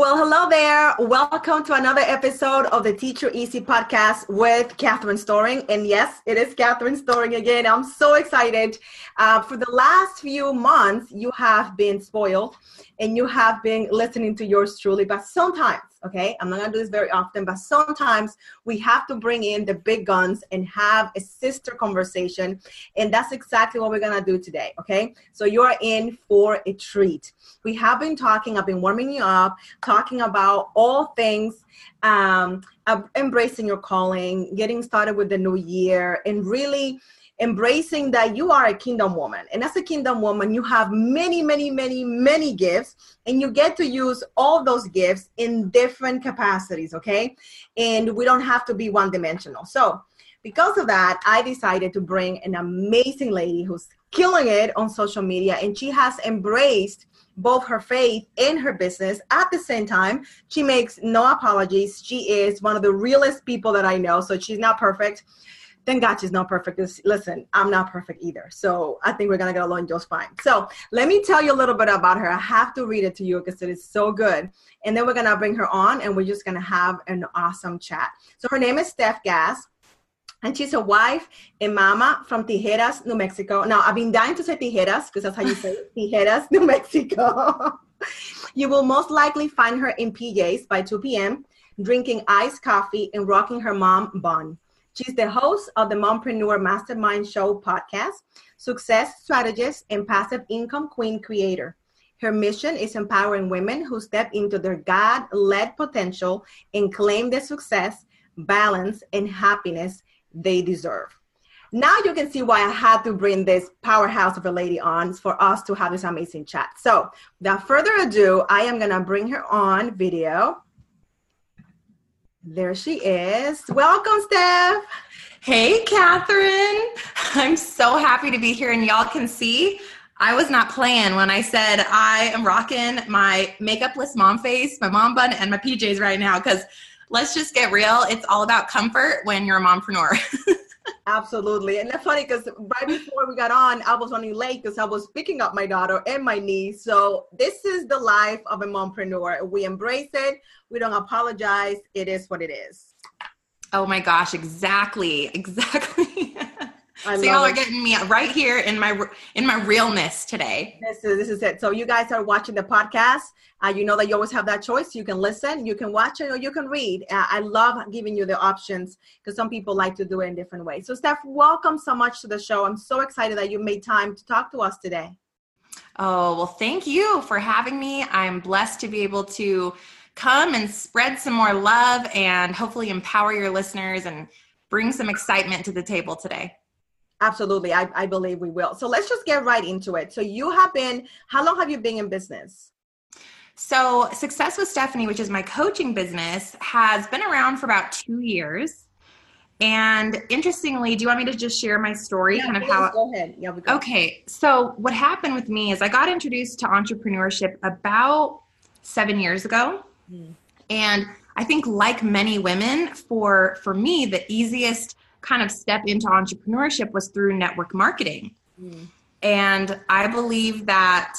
Well, hello there. Welcome to another episode of the Teacher Easy podcast with Catherine Storing. And yes, it is Catherine Storing again. I'm so excited. Uh, for the last few months, you have been spoiled and you have been listening to yours truly, but sometimes okay? I'm not to do this very often but sometimes we have to bring in the big guns and have a sister conversation and that's exactly what we're to do today okay? So you're in for a treat. We have been talking i've been warming you up talking about all things um, embracing your calling getting started with the new year and really embracing that you are a kingdom woman. And as a kingdom woman, you have many, many, many, many gifts, and you get to use all those gifts in different capacities, okay? And we don't have to be one dimensional. So, because of that, I decided to bring an amazing lady who's killing it on social media, and she has embraced both her faith and her business at the same time. She makes no apologies. She is one of the realest people that I know, so she's not perfect thank God she's not perfect. Listen, I'm not perfect either. So I think we're going to get along just fine. So let me tell you a little bit about her. I have to read it to you because it is so good. And then we're going to bring her on and we're just going to have an awesome chat. So her name is Steph Gass. And she's a wife and mama from Tijeras, New Mexico. Now, I've been dying to say Tijeras because that's how you say it. Tijeras, New Mexico. you will most likely find her in PJs by 2 p.m., drinking iced coffee and rocking her mom bun. She's the host of the Mompreneur Mastermind Show podcast, success strategist, and passive income queen creator. Her mission is empowering women who step into their God led potential and claim the success, balance, and happiness they deserve. Now you can see why I had to bring this powerhouse of a lady on for us to have this amazing chat. So, without further ado, I am going to bring her on video. There she is. Welcome, Steph. Hey, Catherine. I'm so happy to be here, and y'all can see I was not playing when I said I am rocking my makeupless mom face, my mom bun, and my PJs right now because let's just get real. It's all about comfort when you're a mompreneur. Absolutely. And that's funny because right before we got on, I was running late because I was picking up my daughter and my niece. So this is the life of a mompreneur. We embrace it. We don't apologize. It is what it is. Oh my gosh, exactly. Exactly. I so y'all it. are getting me right here in my in my realness today. This is this is it. So you guys are watching the podcast. Uh, you know that you always have that choice. You can listen, you can watch it, or you can read. Uh, I love giving you the options because some people like to do it in different ways. So Steph, welcome so much to the show. I'm so excited that you made time to talk to us today. Oh well, thank you for having me. I'm blessed to be able to come and spread some more love and hopefully empower your listeners and bring some excitement to the table today. Absolutely. I, I believe we will. So let's just get right into it. So you have been, how long have you been in business? So Success with Stephanie, which is my coaching business, has been around for about two years. And interestingly, do you want me to just share my story? Yeah, kind of how go ahead. Yeah, go. Okay. So what happened with me is I got introduced to entrepreneurship about seven years ago. Mm. And I think like many women, for for me, the easiest kind of step into entrepreneurship was through network marketing. Mm. And I believe that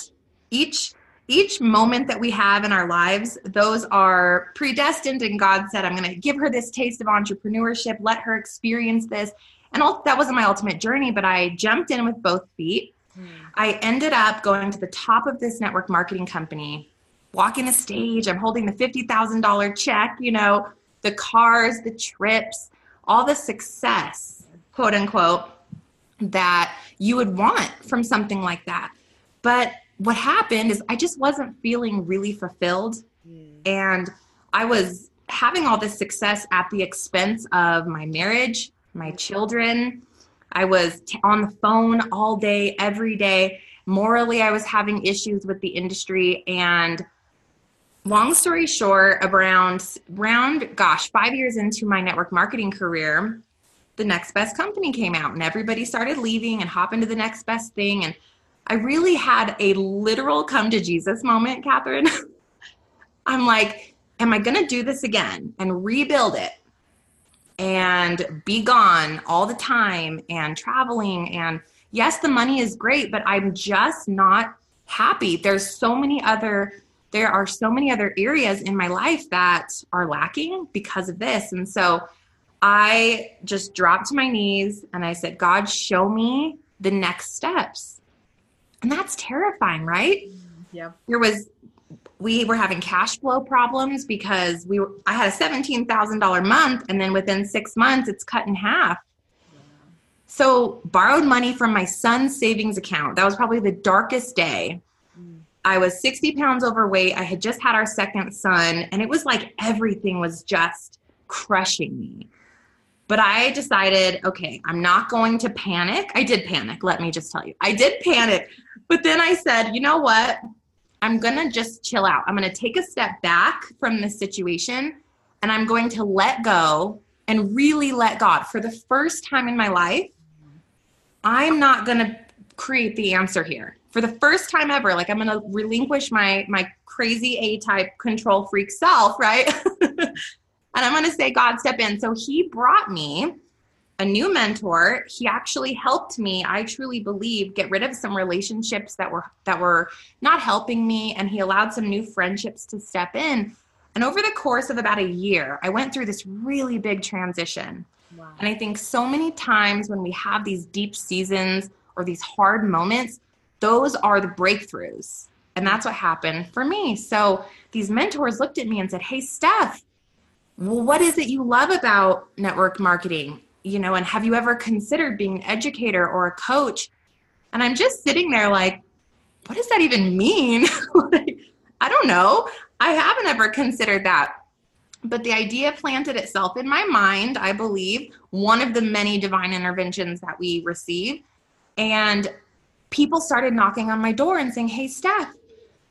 each each moment that we have in our lives, those are predestined and God said, I'm going to give her this taste of entrepreneurship, let her experience this. And all, that wasn't my ultimate journey, but I jumped in with both feet. Mm. I ended up going to the top of this network marketing company, walking the stage. I'm holding the $50,000 check, you know, the cars, the trips, all the success, quote unquote, that you would want from something like that. But what happened is I just wasn't feeling really fulfilled. Mm. And I was having all this success at the expense of my marriage, my children. I was t- on the phone all day, every day. Morally, I was having issues with the industry. And long story short, around around gosh, five years into my network marketing career, the next best company came out and everybody started leaving and hopping to the next best thing. And I really had a literal come to Jesus moment, Catherine. I'm like, am I gonna do this again and rebuild it? And be gone all the time and traveling and yes, the money is great, but I'm just not happy. There's so many other there are so many other areas in my life that are lacking because of this. And so I just dropped to my knees and I said, God, show me the next steps. And that's terrifying, right? Mm-hmm. Yeah. There was we were having cash flow problems because we were I had a $17,000 month and then within 6 months it's cut in half. So, borrowed money from my son's savings account. That was probably the darkest day. I was 60 pounds overweight. I had just had our second son, and it was like everything was just crushing me. But I decided, okay, I'm not going to panic. I did panic, let me just tell you. I did panic. But then I said, you know what? I'm going to just chill out. I'm going to take a step back from this situation and I'm going to let go and really let God. For the first time in my life, I'm not going to create the answer here. For the first time ever, like I'm going to relinquish my my crazy A-type control freak self, right? And I'm going to say, God, step in. So he brought me a new mentor. He actually helped me, I truly believe, get rid of some relationships that were that were not helping me and he allowed some new friendships to step in. And over the course of about a year, I went through this really big transition. Wow. And I think so many times when we have these deep seasons or these hard moments, those are the breakthroughs. And that's what happened for me. So these mentors looked at me and said, Hey, Steph, well, what is it you love about network marketing? You know, and have you ever considered being an educator or a coach? And I'm just sitting there like, what does that even mean? like, I don't know. I haven't ever considered that. But the idea planted itself in my mind, I believe, one of the many divine interventions that we receive. And people started knocking on my door and saying, Hey, Steph,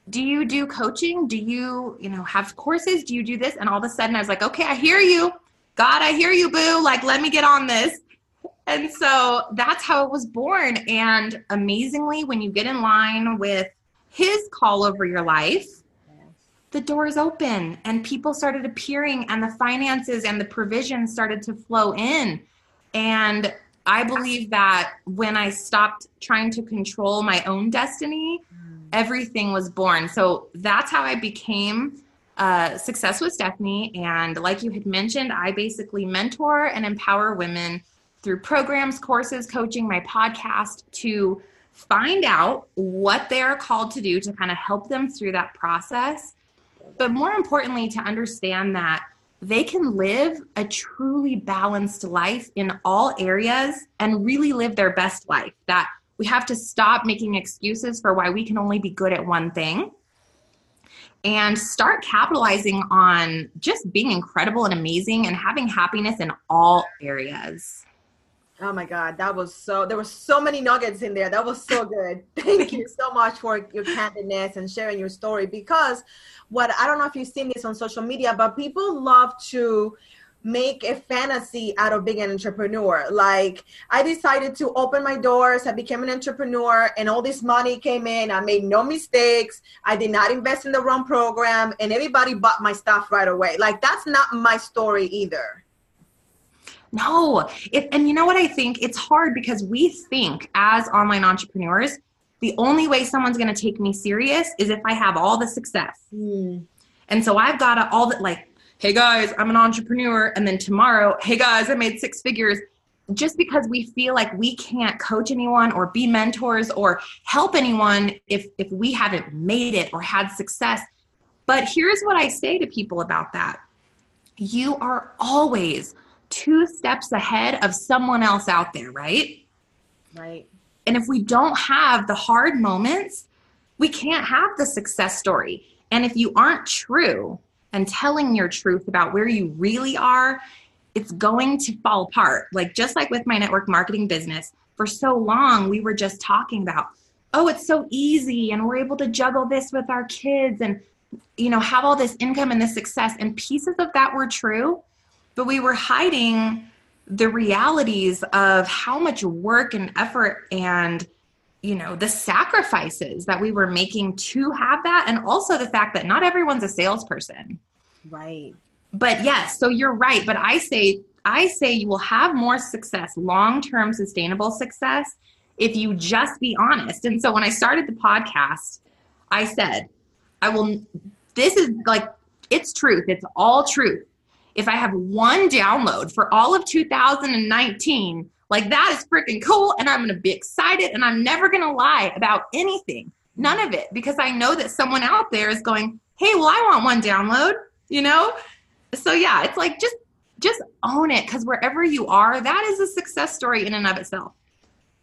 do you do coaching? Do you, you know, have courses? Do you do this? And all of a sudden I was like, okay, I hear you. God, I hear you, boo. Like, let me get on this. And so that's how it was born. And amazingly, when you get in line with his call over your life, the doors open and people started appearing and the finances and the provision started to flow in. And I believe that when I stopped trying to control my own destiny, everything was born. So that's how I became uh, Success with Stephanie. And like you had mentioned, I basically mentor and empower women through programs, courses, coaching, my podcast to find out what they're called to do to kind of help them through that process. But more importantly, to understand that they can live a truly balanced life in all areas and really live their best life. That we have to stop making excuses for why we can only be good at one thing and start capitalizing on just being incredible and amazing and having happiness in all areas. Oh my God, that was so, there were so many nuggets in there. That was so good. Thank you so much for your candidness and sharing your story because what, I don't know if you've seen this on social media, but people love to make a fantasy out of being an entrepreneur. Like I decided to open my doors, I became an entrepreneur and all this money came in. I made no mistakes. I did not invest in the wrong program and everybody bought my stuff right away. Like that's not my story either. No. If, and you know what I think? It's hard because we think as online entrepreneurs, the only way someone's going to take me serious is if I have all the success. Mm. And so I've got to all that like hey guys, I'm an entrepreneur. And then tomorrow, hey guys, I made six figures. Just because we feel like we can't coach anyone or be mentors or help anyone if, if we haven't made it or had success. But here's what I say to people about that you are always two steps ahead of someone else out there, right? Right. And if we don't have the hard moments, we can't have the success story. And if you aren't true and telling your truth about where you really are, it's going to fall apart. Like just like with my network marketing business, for so long we were just talking about, oh, it's so easy and we're able to juggle this with our kids and you know, have all this income and this success and pieces of that were true, but we were hiding the realities of how much work and effort and you know the sacrifices that we were making to have that and also the fact that not everyone's a salesperson right but yes so you're right but i say i say you will have more success long-term sustainable success if you just be honest and so when i started the podcast i said I will, this is like, it's truth. It's all truth. If I have one download for all of 2019, like that is freaking cool. And I'm going to be excited and I'm never going to lie about anything. None of it because I know that someone out there is going, hey, well, I want one download, you know? So yeah, it's like just just own it because wherever you are, that is a success story in and of itself.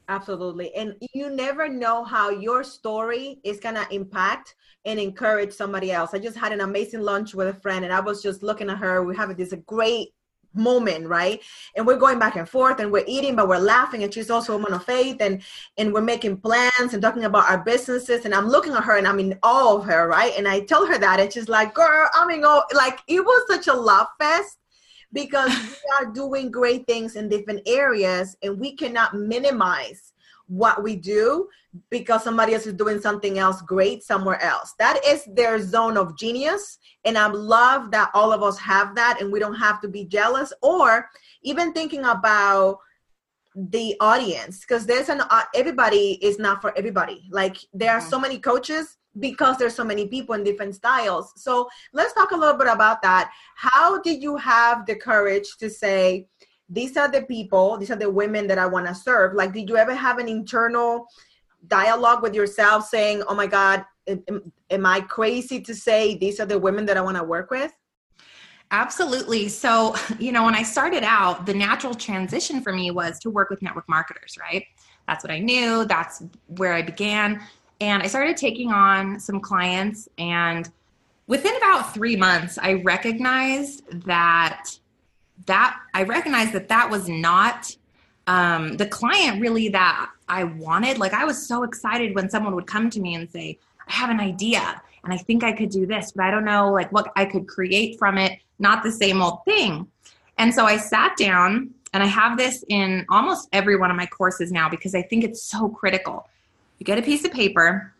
Absolutely. And you never know how your story is going to impact and encourage somebody else. I just had an amazing lunch with a friend and I was just looking at her. We're having this great moment right and we're going back and forth and we're eating but we're laughing and she's also a woman of faith and and we're making plans and talking about our businesses and i'm looking at her and i'm in awe of her right and i tell her that and she's like girl i'm in awe like it was such a love fest because we are doing great things in different areas and we cannot minimize what we do because somebody else is doing something else great somewhere else. That is their zone of genius. And I love that all of us have that and we don't have to be jealous or even thinking about the audience because there's an uh, everybody is not for everybody like there are so many coaches because there's so many people in different styles so let's talk a little bit about that how did you have the courage to say these are the people these are the women that i want to serve like did you ever have an internal dialogue with yourself saying oh my god am, am i crazy to say these are the women that i want to work with Absolutely. So, you know, when I started out, the natural transition for me was to work with network marketers, right? That's what I knew. That's where I began. And I started taking on some clients. And within about three months, I recognized that that I recognized that that was not um, the client really that I wanted. Like I was so excited when someone would come to me and say, "I have an idea and I think I could do this, but I don't know like what I could create from it." Not the same old thing. And so I sat down and I have this in almost every one of my courses now because I think it's so critical. You get a piece of paper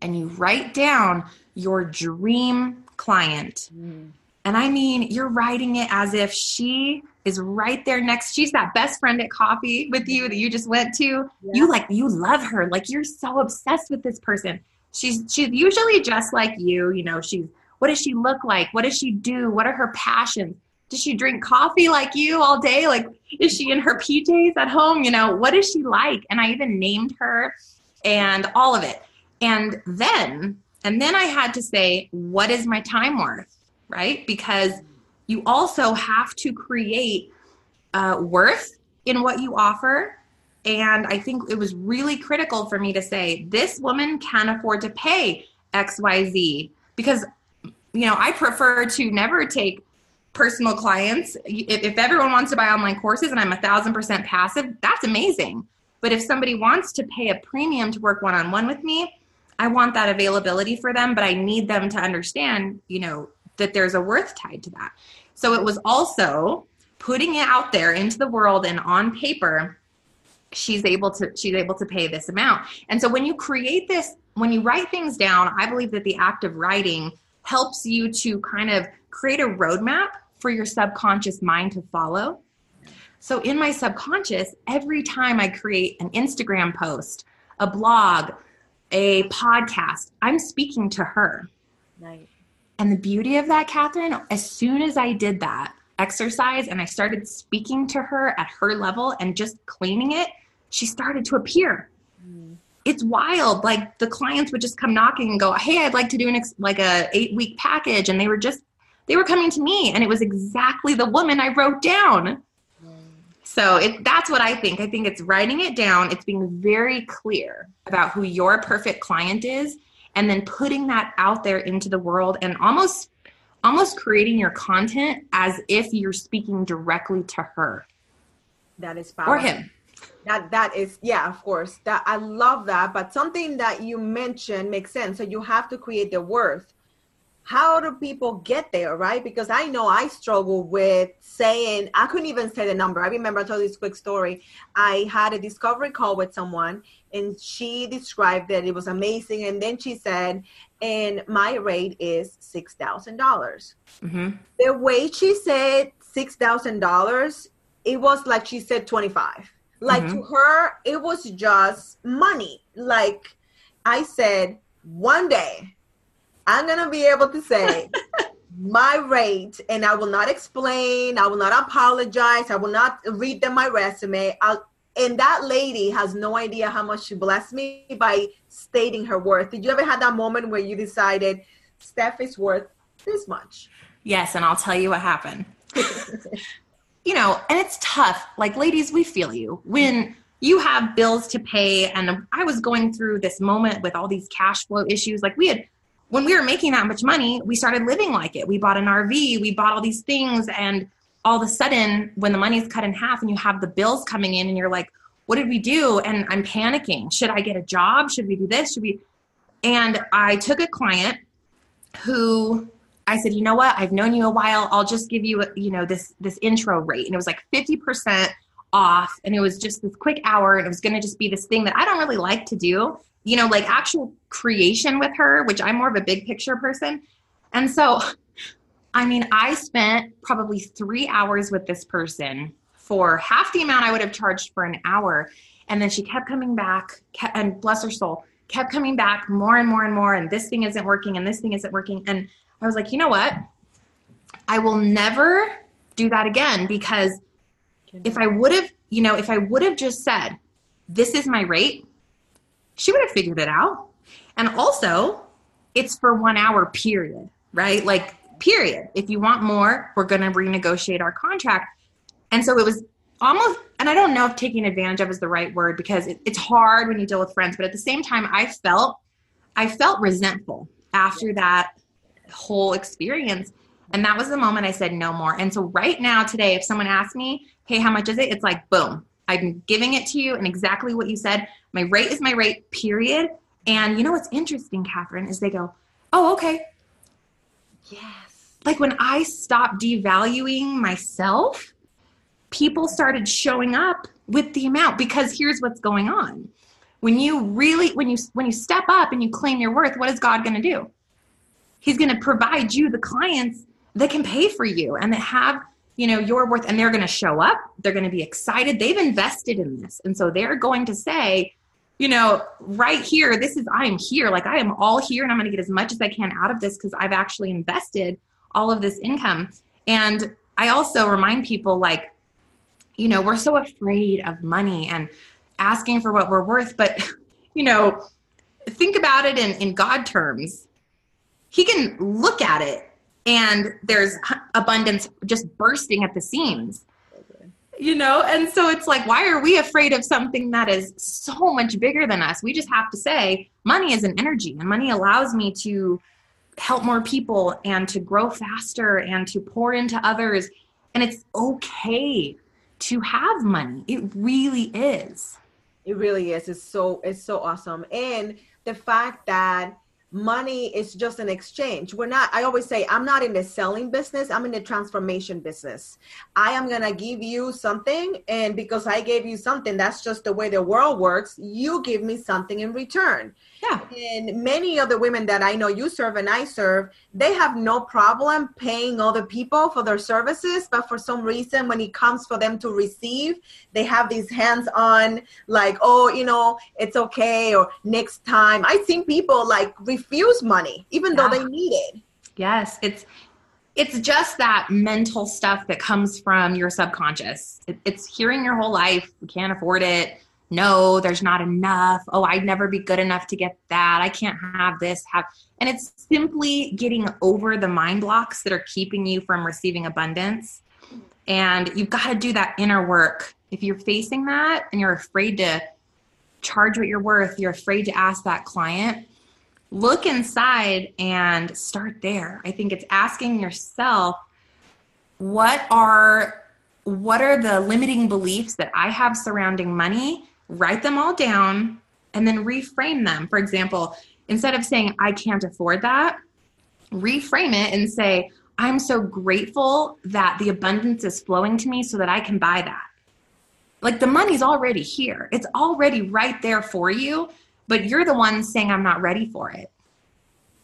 and you write down your dream client. Mm and I mean, you're writing it as if she is right there next. She's that best friend at coffee with you that you just went to. Yeah. You like you love her. Like you're so obsessed with this person. She's she's usually just like you, you know, she's what does she look like? What does she do? What are her passions? Does she drink coffee like you all day? Like is she in her PJs at home? You know, what is she like? And I even named her and all of it. And then and then I had to say, what is my time worth? right? Because you also have to create uh, worth in what you offer. And I think it was really critical for me to say, this woman can afford to pay XYZ because, you know, I prefer to never take personal clients. If, if everyone wants to buy online courses and I'm a thousand percent passive, that's amazing. But if somebody wants to pay a premium to work one on one with me, I want that availability for them, but I need them to understand, you know, that there's a worth tied to that. So it was also putting it out there into the world and on paper she's able to she's able to pay this amount. And so when you create this when you write things down, I believe that the act of writing helps you to kind of create a roadmap for your subconscious mind to follow. So in my subconscious, every time I create an Instagram post, a blog, a podcast, I'm speaking to her. Right. And the beauty of that, Catherine, as soon as I did that exercise and I started speaking to her at her level and just claiming it, she started to appear. Mm. It's wild. Like the clients would just come knocking and go, "Hey, I'd like to do an ex- like a eight week package," and they were just they were coming to me, and it was exactly the woman I wrote down. So it, that's what I think. I think it's writing it down. It's being very clear about who your perfect client is and then putting that out there into the world and almost almost creating your content as if you're speaking directly to her that is powerful. or him that that is yeah of course that i love that but something that you mentioned makes sense so you have to create the worth how do people get there right? Because i know i struggle with saying i couldn't even say the number. I remember i told this quick story. I had a discovery call with someone and she described that it was amazing and then she said and my rate is six thousand dollars. Mm-hmm. the way she said six thousand dollars it was like she said 25 like mm-hmm. to her it was just money. Like i said one day I'm going to be able to say my rate and I will not explain, I will not apologize, I will not read them my resume. I'll, and that lady has no idea how much she blessed me by stating her worth. Did you ever have that moment where you decided Steph is worth this much? Yes, and I'll tell you what happened. you know, and it's tough. Like, ladies, we feel you. When you have bills to pay, and I was going through this moment with all these cash flow issues, like, we had, when we were making that much money, we started living like it. We bought an RV, we bought all these things, and all of a sudden, when the money's cut in half and you have the bills coming in, and you're like, what did we do? And I'm panicking. Should I get a job? Should we do this? Should we? And I took a client who I said, you know what? I've known you a while. I'll just give you, you know, this this intro rate, and it was like fifty percent off, and it was just this quick hour, and it was going to just be this thing that I don't really like to do, you know, like actual creation with her, which I'm more of a big picture person, and so, I mean, I spent probably three hours with this person for half the amount I would have charged for an hour, and then she kept coming back, kept, and bless her soul, kept coming back more and more and more, and this thing isn't working, and this thing isn't working, and I was like, you know what? I will never do that again because if I would have, you know, if I would have just said, this is my rate, she would have figured it out. And also, it's for one hour, period, right? Like, period. If you want more, we're going to renegotiate our contract. And so it was almost, and I don't know if taking advantage of is the right word because it, it's hard when you deal with friends, but at the same time, I felt, I felt resentful after that whole experience. And that was the moment I said no more. And so right now, today, if someone asks me, hey, how much is it? It's like, boom, I'm giving it to you and exactly what you said. My rate is my rate, period. And you know what's interesting, Catherine, is they go, oh, okay. Yes. Like when I stopped devaluing myself, people started showing up with the amount because here's what's going on. When you really, when you, when you step up and you claim your worth, what is God going to do? he's going to provide you the clients that can pay for you and that have you know your worth and they're going to show up they're going to be excited they've invested in this and so they're going to say you know right here this is i am here. Like i am all here and i'm going to get as much as i can out of this because i've actually invested all of this income. And i also remind people like you know we're so afraid of money and asking for what we're worth but you know think about it in in god terms. He can look at it and there's abundance just bursting at the seams you know? And so it's like why are we afraid of something that is so much bigger than us? We just have to say money is an energy and money allows me to help more people and to grow faster and to pour into others. And it's okay to have money. It really is. It really is. It's so it's so awesome. And the fact that money is just an exchange. We're not, I always say, I'm not in the selling business, I'm in the transformation business. I am going to give you something, and because I gave you something, that's just the way the world works. You give me something in return. Yeah. And many of the women that I know you serve and I serve, they have no problem paying other people for their services. But for some reason, when it comes for them to receive, they have these hands on, like, oh, you know, it's okay, or next time. I've seen people like refuse money, even yeah. though they need it. Yes. It's, it's just that mental stuff that comes from your subconscious. It's hearing your whole life, we can't afford it no, there's not enough. Oh, I'd never be good enough to get that. I can't have this, have and it's simply getting over the mind blocks that are keeping you from receiving abundance. And you've got to do that inner work. If you're facing that and you're afraid to charge what you're worth, you're afraid to ask that client, look inside and start there. I think it's asking yourself, what are what are the limiting beliefs that I have surrounding money write them all down, and then reframe them. For example, instead of saying, I can't afford that, reframe it and say, I'm so grateful that the abundance is flowing to me so that I can buy that. Like the money's already here, it's already right there for you, but you're the one saying, I'm not ready for it.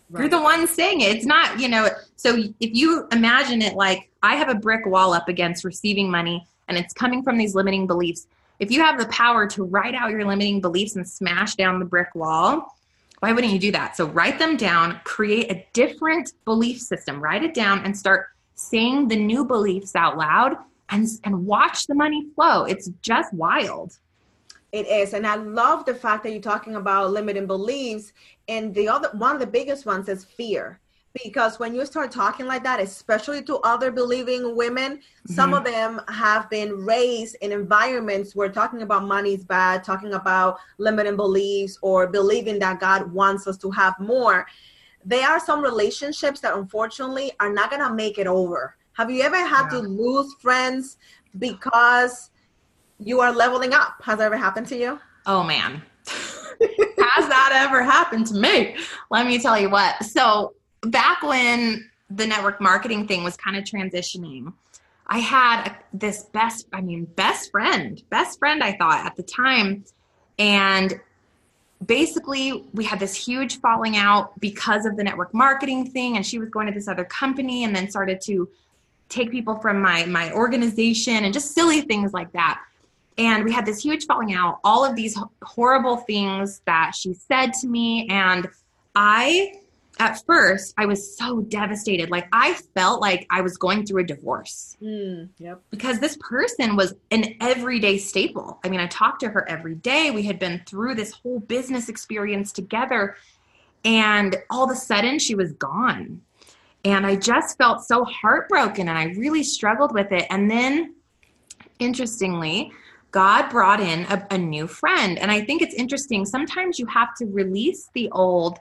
Right. You're the one saying it. It's not, you know, so if you imagine it like I have a brick wall up against receiving money and it's coming from these limiting beliefs, if you have the power to write out your limiting beliefs and smash down the brick wall, why wouldn't you do that? So write them down, create a different belief system, write it down, and start saying the new beliefs out loud and, and watch the money flow. It's just wild. It is. And I love the fact that you're talking about limiting beliefs. And the other one of the biggest ones is fear because when you start talking like that especially to other believing women mm-hmm. some of them have been raised in environments where talking about money is bad talking about limiting beliefs or believing that god wants us to have more. There are some relationships that unfortunately are not going to make it over. Have you ever had yeah. to lose friends because you are leveling up? Has that ever happened to you? Oh man. Has that ever happened to me? Let me tell you what. So back when the network marketing thing was kind of transitioning, I had a, this best, I mean, best friend, best friend, I thought at the time. And basically, we had this huge falling out because of the network marketing thing. And she was going to this other company and then started to take people from my, my organization and just silly things like that. And we had this huge falling out, all of these horrible things that she said to me. And I at first I was so devastated. Like I felt like I was going through a divorce. Mm, yep. Because this person was an everyday staple. I mean, I talked to her every day. We had been through this whole business experience together. And all of a sudden she was gone. And I just felt so heartbroken and I really struggled with it. And then interestingly, God brought in a, a new friend. And I think it's interesting. Sometimes you have to release the old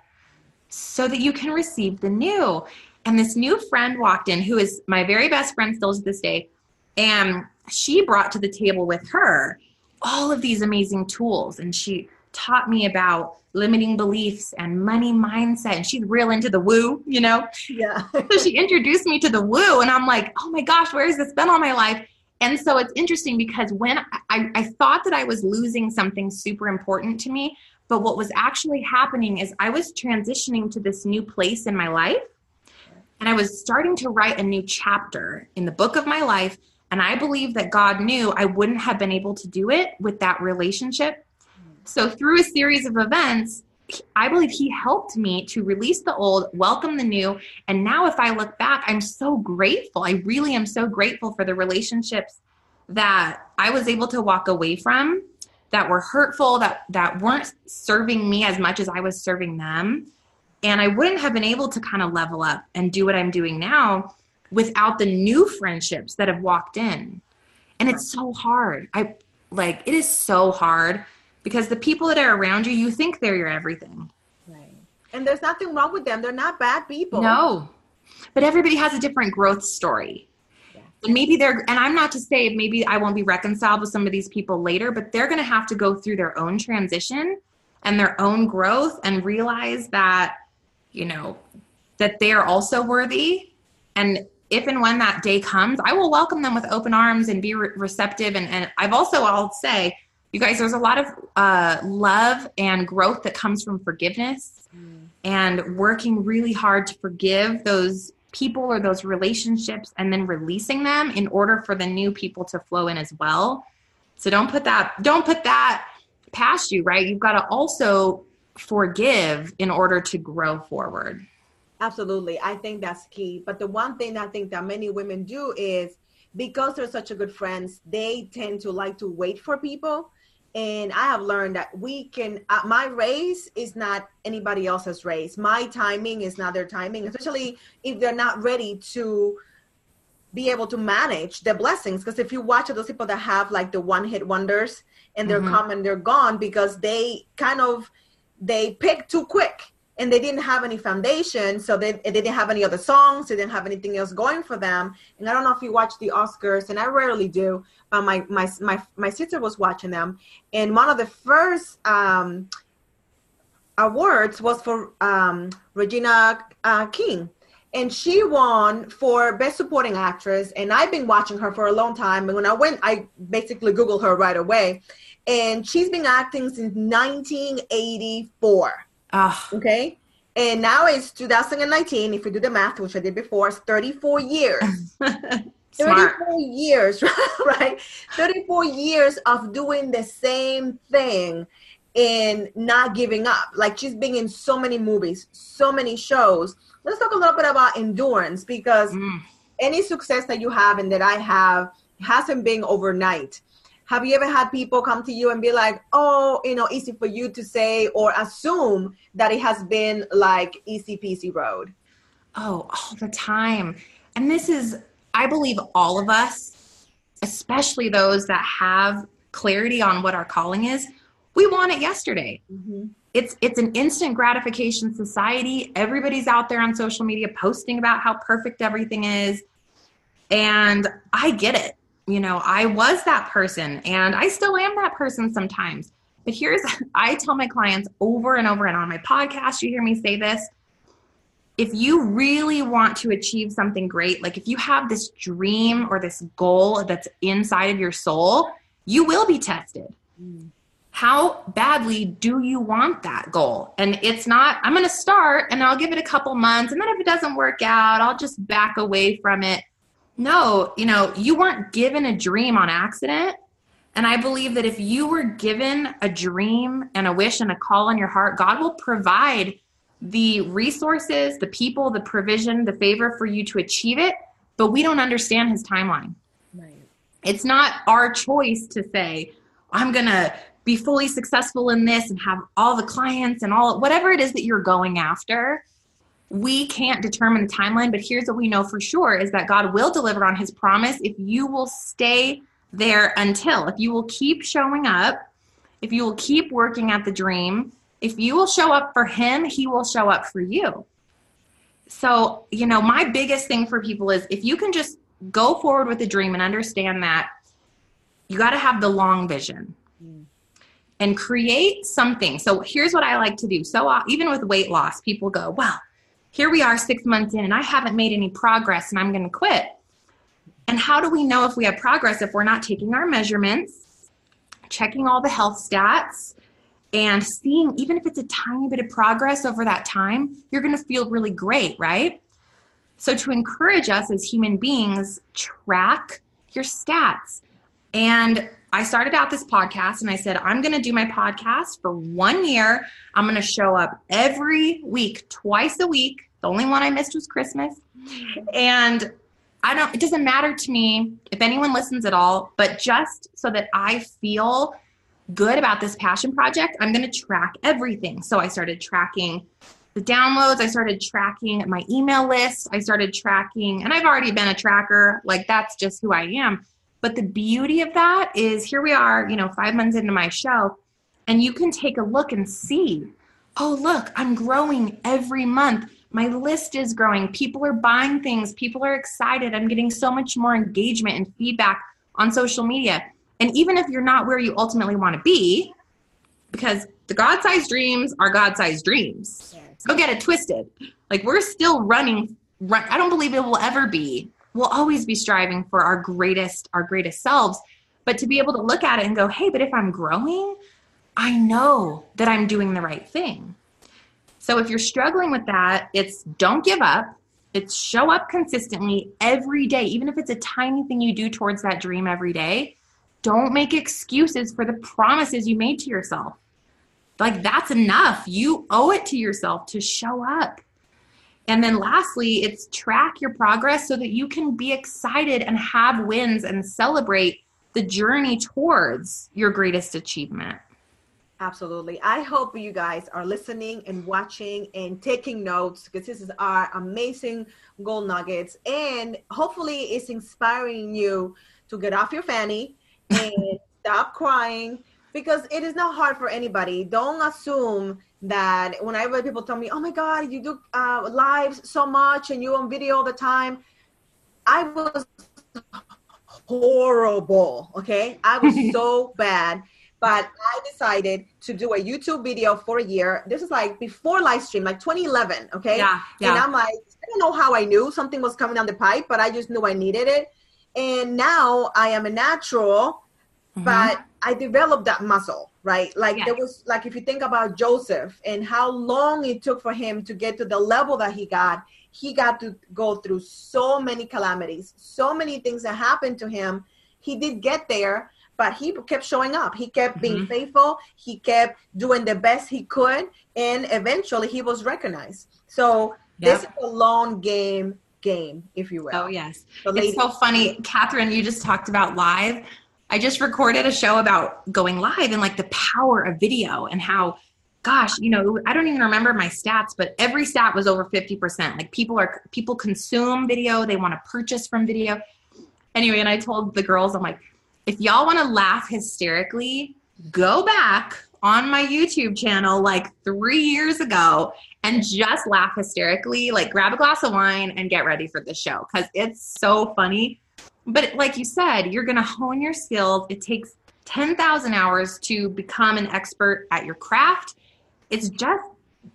so that you can receive the new. And this new friend walked in, who is my very best friend still to this day. And she brought to the table with her all of these amazing tools. And she taught me about limiting beliefs and money mindset. And she's real into the woo, you know? Yeah. so she introduced me to the woo. And I'm like, oh my gosh, where has this been all my life? And so it's interesting because when I, I thought that I was losing something super important to me, but what was actually happening is I was transitioning to this new place in my life. And I was starting to write a new chapter in the book of my life. And I believe that God knew I wouldn't have been able to do it with that relationship. So, through a series of events, I believe He helped me to release the old, welcome the new. And now, if I look back, I'm so grateful. I really am so grateful for the relationships that I was able to walk away from that were hurtful that that weren't serving me as much as I was serving them. And I wouldn't have been able to kind of level up and do what I'm doing now without the new friendships that have walked in. And it's so hard. I like it is so hard because the people that are around you you think they're your everything. Right. And there's nothing wrong with them. They're not bad people. No. But everybody has a different growth story and maybe they're and i'm not to say maybe i won't be reconciled with some of these people later but they're going to have to go through their own transition and their own growth and realize that you know that they are also worthy and if and when that day comes i will welcome them with open arms and be re- receptive and, and i've also i'll say you guys there's a lot of uh, love and growth that comes from forgiveness mm. and working really hard to forgive those people or those relationships and then releasing them in order for the new people to flow in as well. So don't put that don't put that past you, right? You've got to also forgive in order to grow forward. Absolutely. I think that's key. But the one thing I think that many women do is because they're such a good friends, they tend to like to wait for people and I have learned that we can. Uh, my race is not anybody else's race. My timing is not their timing, especially if they're not ready to be able to manage the blessings. Because if you watch those people that have like the one hit wonders and they're mm-hmm. come and they're gone because they kind of they pick too quick and they didn't have any foundation so they, they didn't have any other songs they didn't have anything else going for them. And i don't know if you watch the oscars and i rarely do but my my my, my sister was watching them. And one of the first um, awards was for um, regina uh, king. And she won for best supporting actress and i've been watching her for a long time. And when i went i basically googled her right away. And she's been acting since 1984 Ah. Okay. And now it's 2019. If you do the math, which I did before, it's 34 years. 34 years, right? 34 years of doing the same thing. and not giving up. Like she's been in so many movies, so many shows. Let's talk a little bit about endurance because mm. any success that you have and that I have hasn't been overnight. Have you ever had people come to you and be like, oh, you know, easy for you to say or assume that it has been like easy peasy road? Oh, all the time. And this is, I believe, all of us, especially those that have clarity on what our calling is, we want it yesterday. Mm-hmm. It's it's an instant gratification society. Everybody's out there on social media posting about how perfect everything is. And I get it. You know, I was that person and I still am that person sometimes. But here's I tell my clients over and over and on my podcast, you hear me say this. If you really want to achieve something great, like if you have this dream or this goal that's inside of your soul, you will be tested. Mm. How badly do you want that goal? And it's not, I'm going to start and I'll give it a couple months. And then if it doesn't work out, I'll just back away from it. No, you know, you weren't given a dream on accident. And I believe that if you were given a dream and a wish and a call on your heart, God will provide the resources, the people, the provision, the favor for you to achieve it. But we don't understand his timeline. It's not our choice to say, I'm going to be fully successful in this and have all the clients and all whatever it is that you're going after. We can't determine the timeline, but here's what we know for sure is that God will deliver on his promise if you will stay there until, if you will keep showing up, if you will keep working at the dream, if you will show up for him, he will show up for you. So, you know, my biggest thing for people is if you can just go forward with the dream and understand that you got to have the long vision and create something. So here's what I like to do. So uh, even with weight loss, people go, well, here we are six months in and I haven't made any progress and I'm going to quit. And how do we know if we have progress if we're not taking our measurements, checking all the health stats, and seeing even if it's a tiny bit of progress over that time, you're going to feel really great, right? So, to encourage us as human beings, track your stats. And I started out this podcast and I said, I'm going to do my podcast for one year. I'm going to show up every week, twice a week. The only one I missed was Christmas. And I don't, it doesn't matter to me if anyone listens at all, but just so that I feel good about this passion project, I'm going to track everything. So I started tracking the downloads. I started tracking my email list. I started tracking, and I've already been a tracker. Like that's just who I am. But the beauty of that is here we are, you know, five months into my show, and you can take a look and see, oh, look, I'm growing every month. My list is growing. People are buying things. People are excited. I'm getting so much more engagement and feedback on social media. And even if you're not where you ultimately want to be, because the God sized dreams are God sized dreams. Go get it twisted. Like we're still running. Run, I don't believe it will ever be. We'll always be striving for our greatest, our greatest selves. But to be able to look at it and go, hey, but if I'm growing, I know that I'm doing the right thing. So if you're struggling with that, it's don't give up. It's show up consistently every day, even if it's a tiny thing you do towards that dream every day. Don't make excuses for the promises you made to yourself. Like that's enough. You owe it to yourself to show up. And then lastly, it's track your progress so that you can be excited and have wins and celebrate the journey towards your greatest achievement. Absolutely. I hope you guys are listening and watching and taking notes because this is our amazing gold nuggets. And hopefully, it's inspiring you to get off your fanny and stop crying because it is not hard for anybody. Don't assume that whenever people tell me, "Oh my God, you do uh, lives so much and you on video all the time," I was horrible. Okay, I was so bad. But I decided to do a YouTube video for a year. This is like before live stream, like 2011. Okay. Yeah, yeah. And I'm like, I don't know how I knew something was coming down the pipe, but I just knew I needed it. And now I am a natural, mm-hmm. but I developed that muscle, right? Like yes. there was like if you think about Joseph and how long it took for him to get to the level that he got, he got to go through so many calamities, so many things that happened to him. He did get there, but he kept showing up. He kept being Mhm. faithful. He kept doing the best he could, and eventually he was recognized. So this is a long game game, if you will. Oh yes. So It's ladies- so funny, Catherine. You just talked about live. I just recorded a show about going live and like the power of video and how, gosh, you know, I don't even remember my stats, but every stat was over fifty percent. Like people are people consume video, they want to purchase from video. Anyway, and I told the girls, I'm like, if y'all want to laugh hysterically, go back on my YouTube channel like three years ago and just laugh hysterically. Like grab a glass of wine and get ready for the show because it's so funny. But like you said, you're going to hone your skills. It takes 10,000 hours to become an expert at your craft. It's just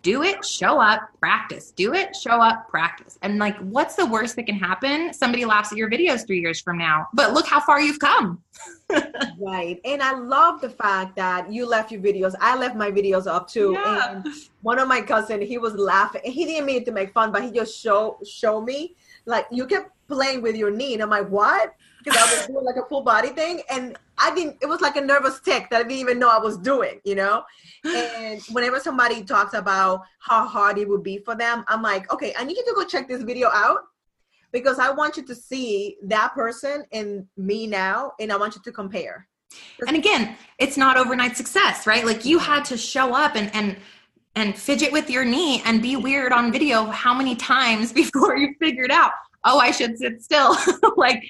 do it, show up, practice. Do it, show up, practice. And like, what's the worst that can happen? Somebody laughs at your videos three years from now. But look how far you've come. Right. And I love the fact that you left your videos. I left my videos up too. Yeah. And one of my cousin, he was laughing. He didn't mean to make fun, but he just show show me like you kept playing with your knee. And I'm like, what? Because I was doing like a full body thing. And I didn't it was like a nervous tick that I didn't even know I was doing, you know? And whenever somebody talks about how hard it would be for them, I'm like, okay, I need you to go check this video out because I want you to see that person and me now, and I want you to compare. and again it's not overnight success right like you had to show up and and and fidget with your knee and be weird on video how many times before you figured out oh i should sit still. Like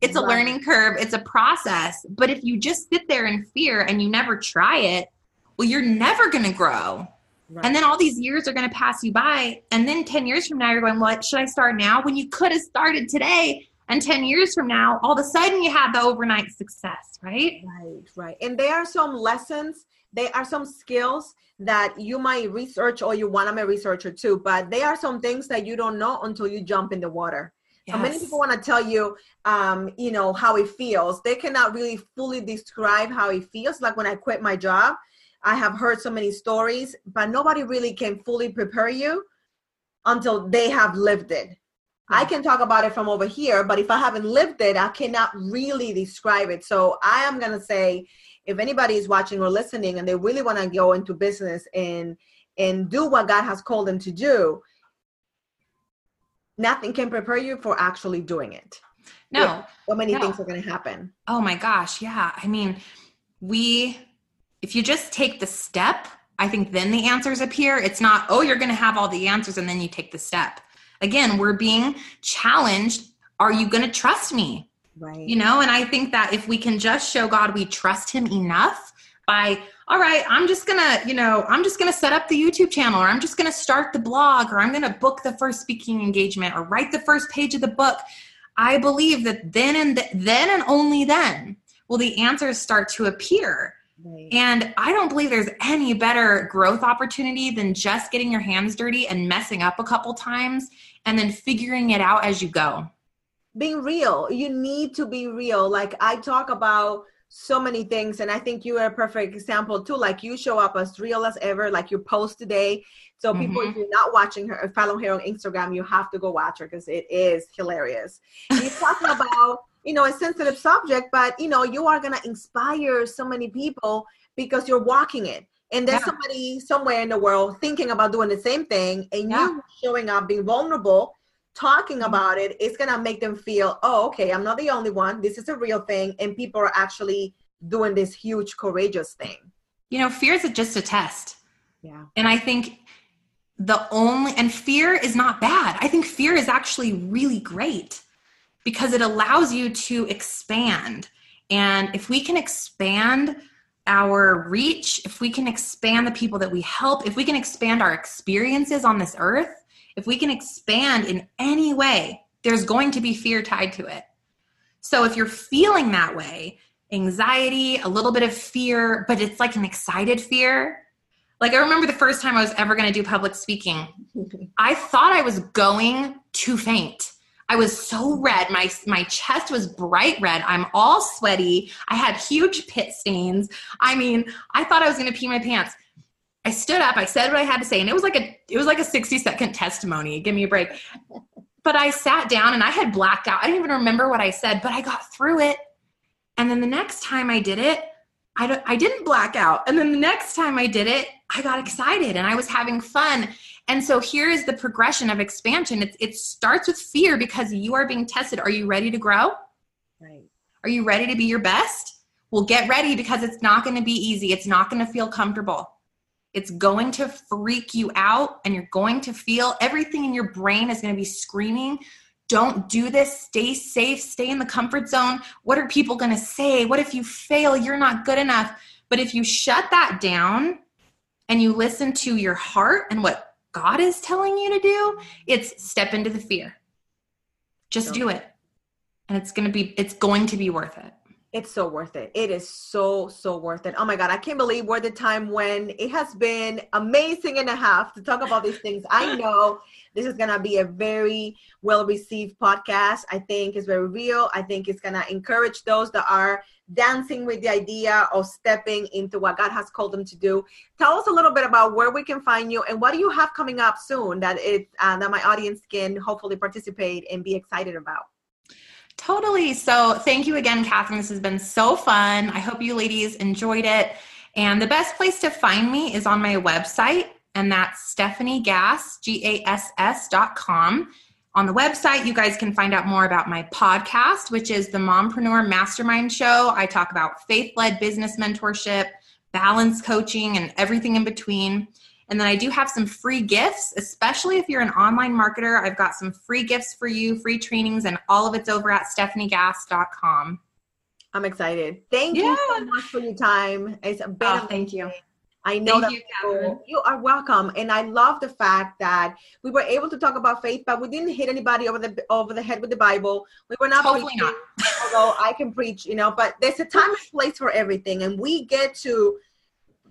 it's a learning curve. It's a process. But if you just sit there in fear and you never try it well you're never going to grow. Right. and then all these years are going to pass you by. And then 10 years from now you're going what should i start now? When you could have started today and 10 years from now all of a sudden you have the overnight success right? Right, right. And there are some lessons, there are some skills that you might research or you want to be a researcher too, but there are some things that you don't know until you jump in the water. So many people want to tell you, um, you know, how it feels. They cannot really fully describe how it feels. Like when I quit my job, I have heard so many stories, but nobody really can fully prepare you until they have lived it. I can talk about it from over here, but if I haven't lived it, I cannot really describe it. So I am going to say, if anybody is watching or listening and they really want to go into business and and do what God has called them to do, nothing can prepare you for actually doing it. no Yeah. So many No. things are going to happen. Oh my gosh, yeah. I mean, we if you just take the step, I think then the answers appear. It's not, oh, you're going to have all the answers and then you take the step. Again, we're being challenged. Are you going to trust me? Right. You know, and I think that if we can just show God we trust him enough by all right, I'm just to, you know, I'm just to set up the YouTube channel or I'm just to start the blog or I'm to book the first speaking engagement or write the first page of the book. I believe that then and th- then and only then will the answers start to appear. Right. And I don't believe there's any better growth opportunity than just getting your hands dirty and messing up a couple times and then figuring it out as you go. being real you need to be real like i talk about so many things and i think you are a perfect example too like you show up as real as ever like you post today so people Mhm. if you're not watching her or following her on instagram you have to go watch her because it is hilarious you're talking about you know a sensitive subject but you know you are going to inspire so many people because you're walking it and there's Yeah. somebody somewhere in the world thinking about doing the same thing and Yeah. you showing up being vulnerable talking about it it's going to make them feel oh okay i'm not the only one this is a real thing and people are actually doing this huge courageous thing You know, fear is just a test. yeah And I think the only, and fear is not bad. I think fear is actually really great because it allows you to expand. And if we can expand our reach, if we can expand the people that we help, if we can expand our experiences on this earth, if we can expand in any way, there's going to be fear tied to it. So if you're feeling that way, anxiety, a little bit of fear, but it's like an excited fear. Like I remember the first time I was ever going to do public speaking, I thought I was going to faint. I was so red. My my chest was bright red. I'm all sweaty. I had huge pit stains. I mean, I thought I was going to pee my pants. I stood up. I said what I had to say, and it was like a it was like a 60 second testimony. Give me a break. But I sat down and I had blacked out. I didn't even remember what I said, but I got through it. And then the next time I did it, I, I didn't black out. And then the next time I did it, I got excited and I was having fun. And so here is the progression of expansion. It, it starts with fear because you are being tested. Are you ready to grow? Right. Are you ready to be your best? Well, get ready because it's not going to be easy. It's not going to feel comfortable. It's going to freak you out, and you're going to feel everything in your brain is going to be screaming, Don't do this. Stay safe. Stay in the comfort zone. What are people going to say? What if you fail? You're not good enough. But if you shut that down and you listen to your heart and what God is telling you to do, it's step into the fear. Just do it. And it's going to be it's going to be worth it it's so worth it. It is so, so worth it. Oh my God, I can't believe we're the time when it has been amazing and a half to talk about these things. I know this is going to be a very well received podcast. I think it's very real. I think it's going to encourage those that are dancing with the idea of stepping into what God has called them to do. Tell us a little bit about where we can find you and what do you have coming up soon that it uh, that my audience can hopefully participate and be excited about. Totally. So, thank you again, Catherine. This has been so fun. I hope you ladies enjoyed it. And the best place to find me is on my website, and that's Stephanie Gass, G A S S dot com. On the website, you guys can find out more about my podcast, which is the Mompreneur Mastermind Show. I talk about faith led business mentorship, balance coaching, and everything in between. And then I do have some free gifts, especially if you're an online marketer. I've got some free gifts for you, free trainings, and all of it's over at stephaniegass.com. I'm excited. Thank yeah. you so much for your time. It's been oh, thank you. I know Thank that you, you, are welcome, and I love the fact that we were able to talk about faith, but we didn't hit anybody over the over the head with the Bible. We were not Hopefully preaching, not. although I can preach, you know. But there's a time and place for everything, and we get to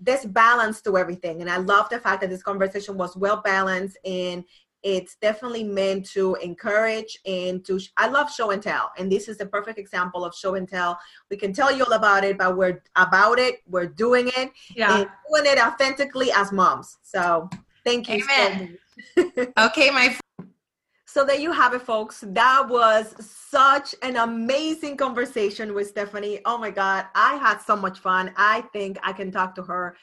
this balance to everything. And I love the fact that this conversation was well balanced and it's definitely meant to encourage and to i love show and tell. And this is the perfect example of show and tell. We can tell you all about it but we're about it. We're doing it. Yeah. And doing it authentically as moms. So thank you Amen. So okay my so there you have it, folks. That was such an amazing conversation with Stephanie. Oh my God, I had so much fun. I think I can talk to her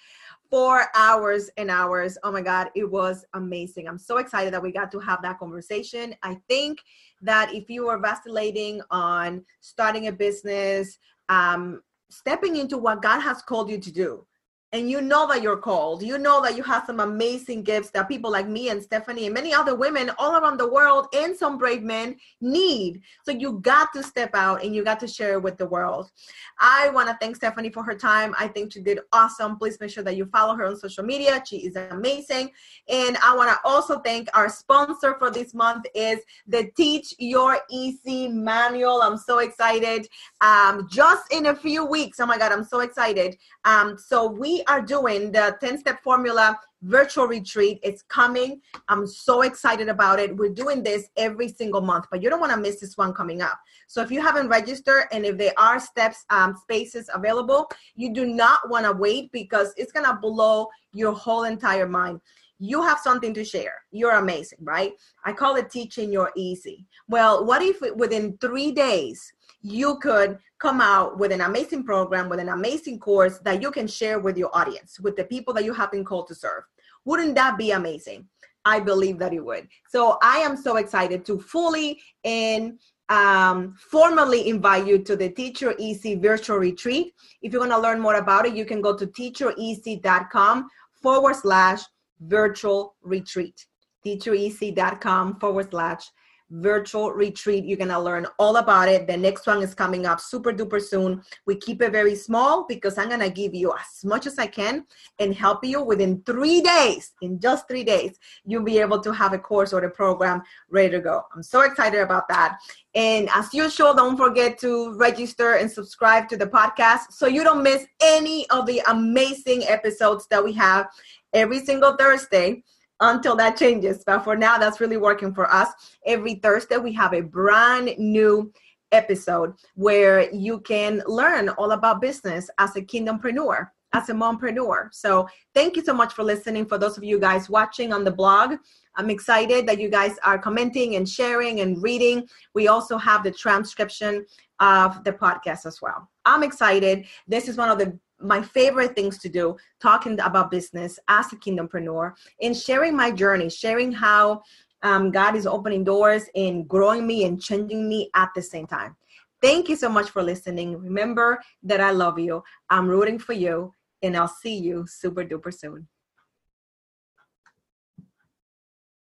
for hours and hours. Oh my God, it was amazing. I'm so excited that we got to have that conversation. I think that if you are vacillating on starting a business, um, stepping into what God has called you to do, and you know that you're called. You know that you have some amazing gifts that people like me and Stephanie and many other women all around the world and some brave men need. So you got to step out and you got to share it with the world. I want to thank Stephanie for her time. I think she did awesome. Please make sure that you follow her on social media. She is amazing. And I want to also thank our sponsor for this month is the Teach Your Easy manual. I'm so excited. Um, just in a few weeks. Oh my God, I'm so excited. Um, so we are doing the 10 step formula virtual retreat. It's coming. I'm so excited about it. We're doing this every single month, but you don't want to miss this one coming up. So if you haven't registered and if there are steps um, spaces available, you do not want to wait because it's going to blow your whole entire mind you have something to share. You're amazing, right? I call it teaching you're easy. Well, what if within three days you could come out with an amazing program, with an amazing course that you can share with your audience, with the people that you have been called to serve? Wouldn't that be amazing? I believe that it would. So I am so excited to fully and um, formally invite you to the Teach Your Easy virtual retreat. If you want to learn more about it, you can go to teachereasy.com forward slash virtual retreat. teachereasy.com forward slash virtual retreat. You're going to learn all about it. The next one is coming up super duper soon. We keep it very small because I'm going to give you as much as I can and help you within three days. In just three days, you'll be able to have a course or a program ready to go. I'm so excited about that. And as usual, don't forget to register and subscribe to the podcast so you don't miss any of the amazing episodes that we have every single Thursday until that changes. But for now, that's really working for us. Every Thursday, we have a brand new episode where you can learn all about business as a kingdompreneur. as a mompreneur. So thank you so much for listening. For those of you guys watching on the blog, I'm excited that you guys are commenting and sharing and reading. We also have the transcription of the podcast as well. I'm excited. This is one of the my favorite things to do talking about business as a kingdompreneur and sharing my journey sharing how um, god is opening doors and growing me and changing me at the same time. Thank you so much for listening. Remember that i love you. I'm rooting for you and i'll see you super duper soon